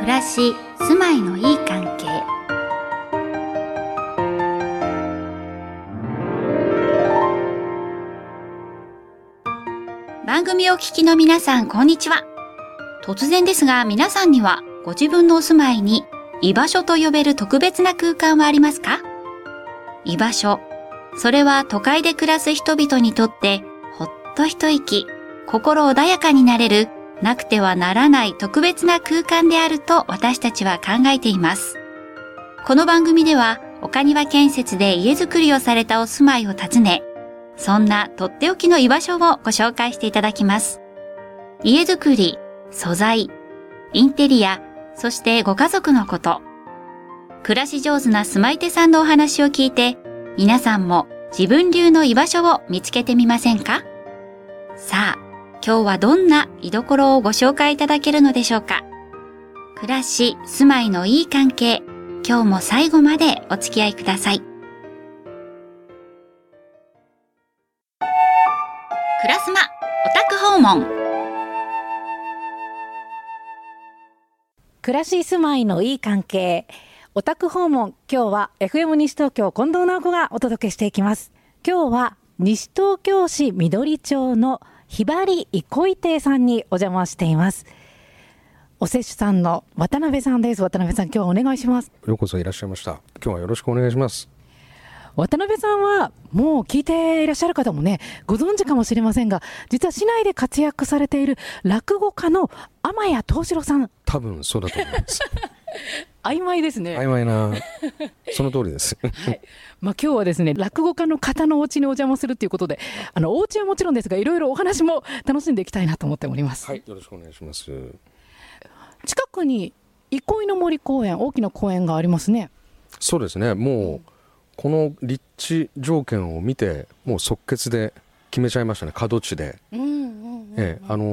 暮らし住まいのいい関係。番組をお聞きの皆さんこんにちは。突然ですが皆さんにはご自分のお住まいに居場所と呼べる特別な空間はありますか？居場所。それは都会で暮らす人々にとってほっと一息心穏やかになれるなくてはならない特別な空間であると私たちは考えています。この番組では、岡庭建設で家づくりをされたお住まいを訪ね、そんなとっておきの居場所をご紹介していただきます。家づくり、素材、インテリア、そしてご家族のこと、暮らし上手な住まい手さんのお話を聞いて、皆さんも自分流の居場所を見つけてみませんか？さあ、今日はどんな居所をご紹介いただけるのでしょうか？暮らし、住まいのいい関係、今日も最後までお付き合いください。クラスマオタク訪問。暮らし住まいのいい関係。オタク訪問。今日は FM 西東京近藤直子がお届けしていきます。今日は西東京市緑町のひばり憩い亭さんにお邪魔しています。おせしさんの渡辺さんです。渡辺さん今日はお願いします。ようこそいらっしゃいました。今日はよろしくお願いします。渡辺さんはもう聞いていらっしゃる方もねご存知かもしれませんが実は市内で活躍されている落語家の天谷藤四郎さん。多分そうだと思います曖昧ですね。曖昧な。その通りです、はい。まあ、今日はですね落語家の方のお家にお邪魔するということであのお家はもちろんですがいろいろお話も楽しんでいきたいなと思っております。はいよろしくお願いします。近くに憩いの森公園大きな公園がありますね。そうですね。もうこの立地条件を見てもう即決で決めちゃいましたね。角地で、うんええあの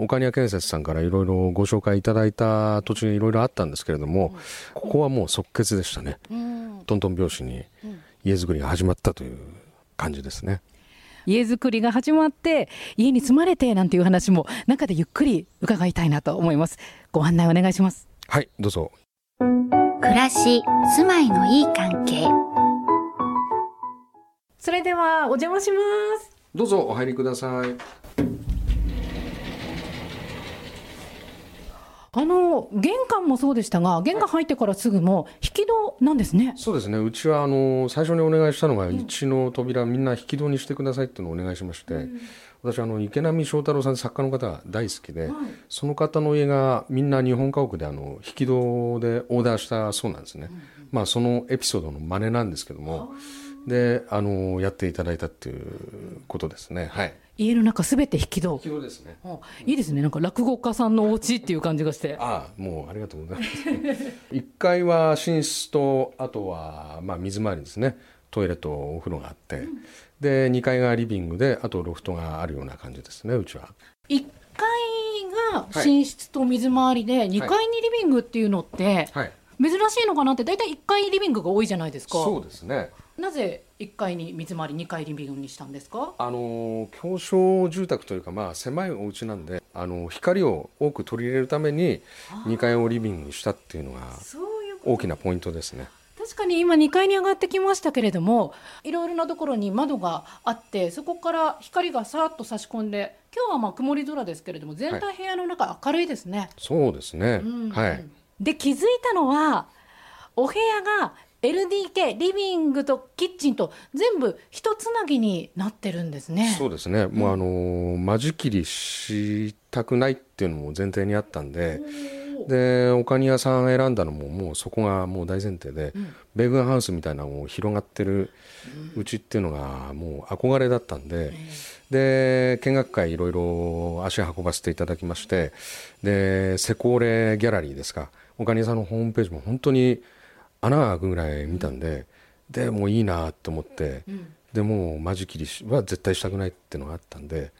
ー岡庭建設さんからいろいろご紹介いただいた土地いろいろあったんですけれども、ここはもう即決でしたね、うん。トントン拍子に家づくりが始まったという感じですね。家づくりが始まって家に住まれてなんていう話も中でゆっくり伺いたいなと思います。ご案内お願いします。はいどうぞ。暮らし、住まいのいい関係。それではお邪魔します。どうぞお入りくださいあの玄関もそうでしたが玄関入ってからすぐも引き戸なんですね。そうですね。うちはあの最初にお願いしたのがうちの扉みんな引き戸にしてくださいっていうのをお願いしまして、私あの池波正太郎さん作家の方が大好きで、その方の家がみんな日本家屋であの引き戸でオーダーしたそうなんですね、まあそのエピソードの真似なんですけどもであのやっていただいたっていうことですね。はい家の中すべて引き戸。引き戸ですね。あいいですね。なんか落語家さんのお家っていう感じがして。ああもうありがとうございます。1階は寝室とあとはまあ水回りですね。トイレとお風呂があって、で2階がリビングであとロフトがあるような感じですねうちは。1階が寝室と水回りで2階にリビングっていうのってはい珍しいのかなって大体1階リビングが多いじゃないですか。そうですね。なぜ1階に水回り2階リビングにしたんですか？あの狭小住宅というかまあ狭いお家なんであの光を多く取り入れるために2階をリビングにしたっていうのが大きなポイントですね。確かに今2階に上がってきましたけれどもいろいろなところに窓があってそこから光がさーっと差し込んで今日はまあ曇り空ですけれども全体部屋の中明るいですね、そうですね、うん。はいで気づいたのはお部屋が LDK リビングとキッチンと全部一つなぎになってるんですね。そうですね、もうあの間仕切りしたくないっていうのも前提にあったんで、で岡庭さん選んだのももうそこがもう大前提で、米軍ハウスみたいなのを広がってるうちっていうのがもう憧れだったんで、で見学会いろいろ足運ばせていただきましてでセコーレギャラリーですか岡庭さんのホームページも本当に穴が開くぐらい見たんで、でもういいなと思って、でもう間仕切りは絶対したくないっていうのがあったんで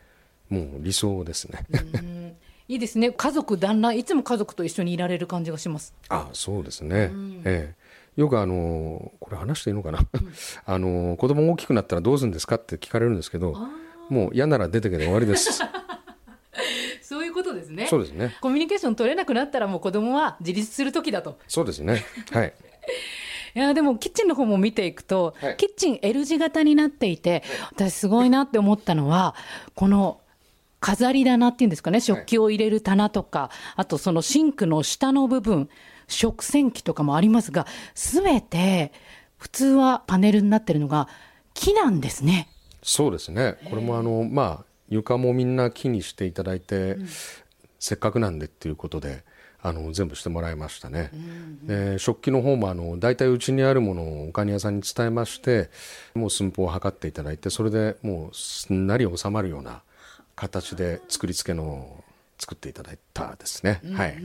もう理想ですね。うん。いいですね。家族団らんいつも家族と一緒にいられる感じがします。あそうですね、ええ、よくあのこれ話していいのかな、あの子供大きくなったらどうするんですかって聞かれるんですけどもう嫌なら出てけで終わりですですね。そうですね。コミュニケーション取れなくなったらもう子供は自立する時だと。そうですね。はい。いやでもキッチンの方も見ていくと、はい。キッチン L 字型になっていて、私すごいなって思ったのはこの飾り棚っていうんですかね。食器を入れる棚とか、あとそのシンクの下の部分食洗機とかもありますが全て普通はパネルになってるのが木なんですね。そうですね。これもあのまあ床もみんな木にしていただいて、せっかくなんでっていうことであの全部してもらいましたね、で食器の方もあの大体うちにあるものをおかに屋さんに伝えましてもう寸法を測っていただいてそれでもうすんなり収まるような形で作り付けのを作っていただいたですね、はい。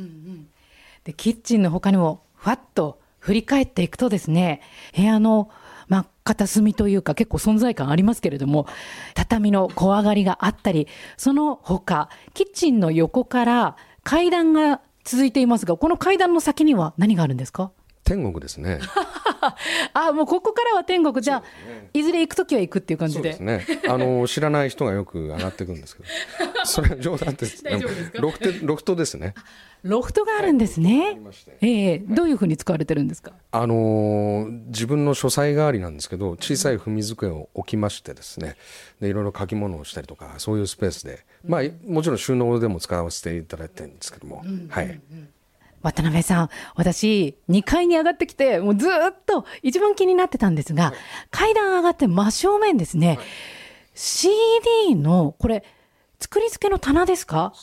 でキッチンの他にもふわっと振り返っていくとですね部屋のまあ片隅というか結構存在感ありますけれども畳の怖がりがあったりその他キッチンの横から階段が続いていますがこの階段の先には何があるんですか？天国ですね。あもうここからは天国。じゃあ、いずれ行く時は行くっていう感じで。ね。あの知らない人がよく上がってくるんですけど、それは冗談です。大丈夫ですか？ロフトロフトですね。ロフトがあるんですね、ありましてええどういうふうに使われてるんですか？あのー自分の書斎代わりなんですけど小さい踏み机を置きましてですね。でいろいろ書き物をしたりとかそういうスペースで、まあもちろん収納でも使わせていただいてるんですけども、はい渡辺さん、私、2階に上がってきて、もうずーっと一番気になってたんですが、階段上がって真正面ですね、CD の、これ、作り付けの棚ですか？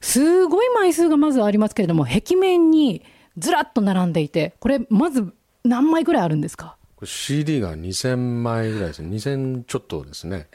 すごい枚数がまずありますけれども、壁面にずらっと並んでいて、これ、まず何枚ぐらいあるんですか？これ CD が2000枚ぐらいですね。2000ちょっとですね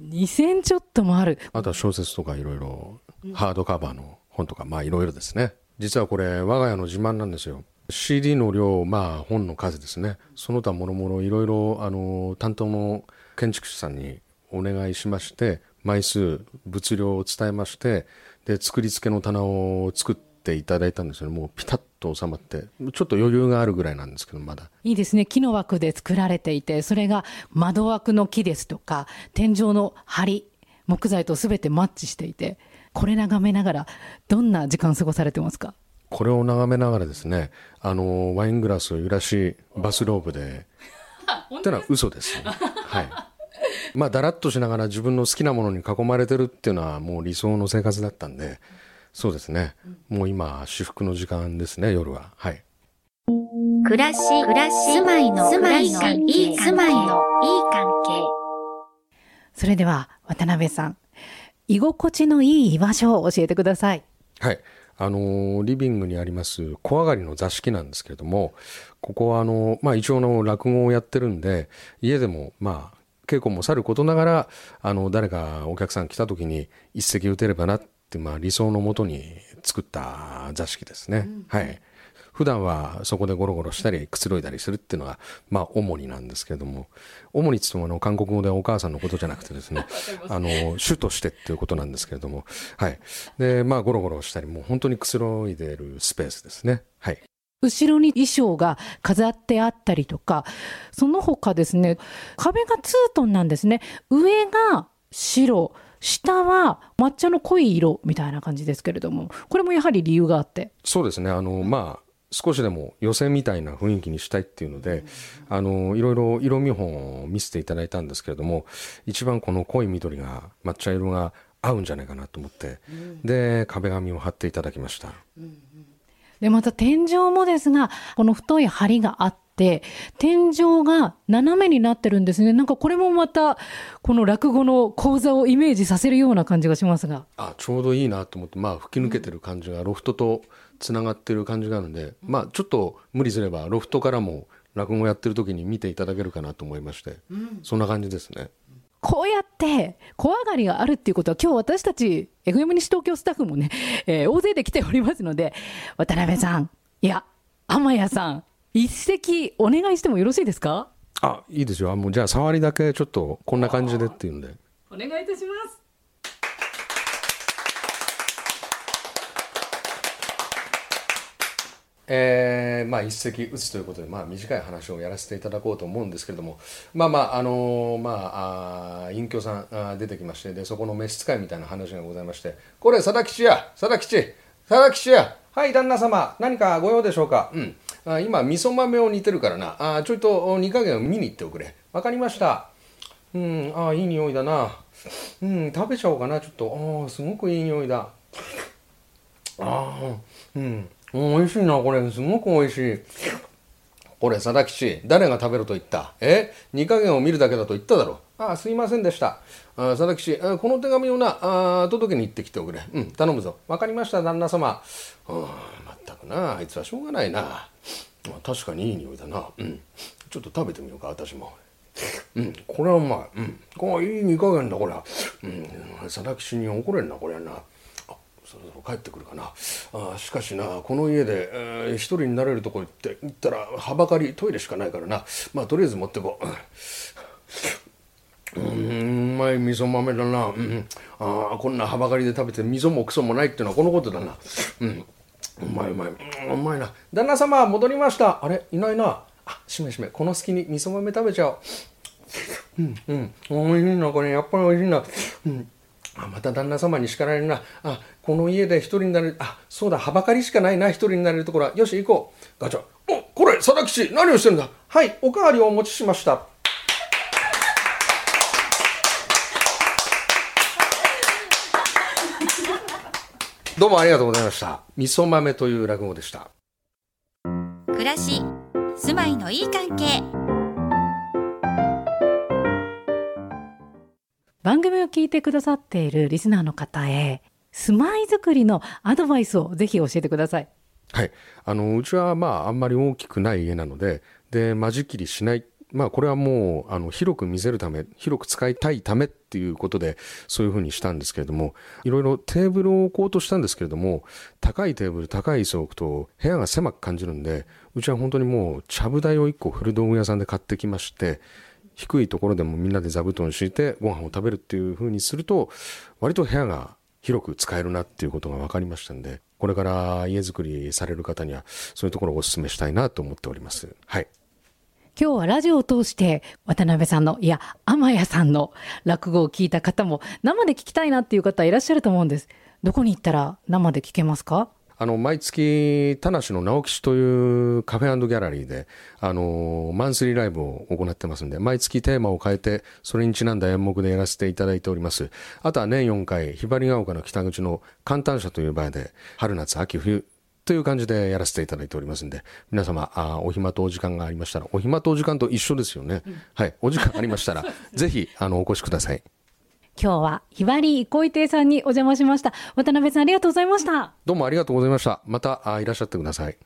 ?2000 ちょっともある。あとは小説とかいろいろハードカバーの本とかまあいろいろですね実はこれ我が家の自慢なんですよ。CD の量まあ本の数ですね。その他もろもろいろいろあの担当の建築士さんにお願いしまして枚数物量を伝えましてで作り付けの棚を作っていただいたんですよね。もうピタッと収まってちょっと余裕があるぐらいなんですけどまだ。いいですね。木の枠で作られていて、それが窓枠の木ですとか、天井の梁、木材とすべてマッチしていて、これ眺めながら、どんな時間過ごされてますか？これを眺めながらですねあのワイングラスを揺らしバスローブで。ってのは嘘です、ね、はい。まあだらっとしながら自分の好きなものに囲まれてるっていうのはもう理想の生活だったんでそうですね。もう今至福の時間ですね夜は。はい。暮らし、暮らし、住まいの、住まいの、いい、住まいの、いい関係。それでは、渡辺さん、居心地のいい居場所を教えてください。はい。あのーリビングにあります小上がりの座敷なんですけれども、ここはあのーまあ一応の落語をやってるんで、家でもまあ稽古もさることながら、あの誰かお客さん来た時に一席打てればなって、まあ理想のもとに作った座敷ですね。はい。普段はそこでゴロゴロしたりくつろいだりするっていうのがまあ主になんですけれども主にっつってもあの韓国語でお母さんのことじゃなくてですねあの主としてっていうことなんですけれどもはい。でまあゴロゴロしたりもう本当にくつろいでるスペースですね。はい。後ろに衣装が飾ってあったりとか、その他ですね、壁がツートンなんですね。上が白、下は抹茶の濃い色みたいな感じですけれども、これもやはり理由があって。そうですね。あのまあ少しでも寄せみたいな雰囲気にしたいっていうのであのいろいろ色見本を見せていただいたんですけれども一番この濃い緑が抹茶色が合うんじゃないかなと思って、で壁紙を貼っていただきましたで、また天井もですが、この太い梁があって、天井が斜めになってるんですね。なんかこれもまた、この落語の講座をイメージさせるような感じがしますが。あちょうどいいなと思ってまあ吹き抜けてる感じがロフトとつながってる感じがあるんで、まあちょっと無理すればロフトからも落語やってる時に見ていただけるかなと思いまして、そんな感じですね。こうやって小上がりがあるっていうことは今日私たち FM 西東京スタッフもね、えー大勢で来ておりますので渡辺さんいや天谷さん一席お願いしてもよろしいですか？あいいですよ。あもうじゃあ触りだけちょっとこんな感じでっていうんで。お願いいたしますえーまあ、一石打つということで、まあ、短い話をやらせていただこうと思うんですけれどもまあまああのーまああー隠居さんあー出てきましてでそこの召使いみたいな話がございまして「これ貞吉や貞吉貞吉や。はい旦那様何かご用でしょうか？うん。あ今味噌豆を煮てるからな。あちょいと煮加減を見に行っておくれ。わかりました。うんあいい匂いだな。うん食べちゃおうかなちょっと。あすごくいい匂いだ。ああうん美味しいなこれ。すごく美味しい。これ貞吉誰が食べると言った？え？煮加減を見るだけだと言っただろああすいませんでした。あ貞吉あこの手紙をなあ届けに行ってきておくれ。うん頼むぞ。わかりました旦那様。うんまったくな。あいつはしょうがないな。まあ確かにいい匂いだな。うん。ちょっと食べてみようか私も。うん、これはうまい。うん、これいい煮加減だ、これは。うん、貞吉に怒れんな、これはな。そろそろ帰ってくるかな。あしかしな、この家で、えー一人になれるとこ行って、行ったら、はばかりトイレしかないからな。まあ、とりあえず持ってこう。うん、うまい味噌豆だな。うん、ああ、こんなはばかりで食べて味噌もクソもないっていうのはこのことだな。うん、うまいうまい、うまいな。旦那様、戻りました。あれ、いないな。あ、しめしめ、この隙に味噌豆食べちゃおう。うん、うん、美味しいな、これ、やっぱり美味しいな。うん。あ、また旦那様に叱られるな。あ、この家で一人になれる。あ、そうだ、はばかりしかないな、一人になれるところは。よし、行こう。ガチャ。お、これ、貞吉、何をしてるんだ？はい、おかわりをお持ちしました。どうもありがとうございました。味噌豆という落語でした。暮らし住まいのいい関係組を聞いてくださっているリスナーの方へ住まいづくりのアドバイスをぜひ教えてください。はい、あのうちはまああんまり大きくない家なのでで間仕切りしない。まあこれはもうあの広く見せるため広く使いたいためっていうことでそういうふうにしたんですけれどもいろいろテーブルを置こうとしたんですけれども高いテーブル高い椅子を置くと部屋が狭く感じるんでうちは本当にもうちゃぶ台を1個古道具屋さんで買ってきまして低いところでもみんなで座布団敷いてご飯を食べるっていう風にすると割と部屋が広く使えるなっていうことが分かりましたんでこれから家づくりされる方にはそういうところをお勧めしたいなと思っております。はい。今日はラジオを通して渡辺さんのいや天谷さんの落語を聞いた方も生で聞きたいなっていう方いらっしゃると思うんです。どこに行ったら生で聞けますか？あの毎月田無の直吉というカフェギャラリーであのマンスリーライブを行ってますんで毎月テーマを変えてそれにちなんだ演目でやらせていただいております。あとは年4回ひばりが丘の北口の簡単社という場合で春夏秋冬という感じでやらせていただいておりますんで皆様あお暇とお時間がありましたらお暇とお時間と一緒ですよね、はいお時間ありましたらぜひあのお越しください。今日はひばり憩い亭さんにお邪魔しました。渡辺さんありがとうございました。どうもありがとうございました。またあいらっしゃってください。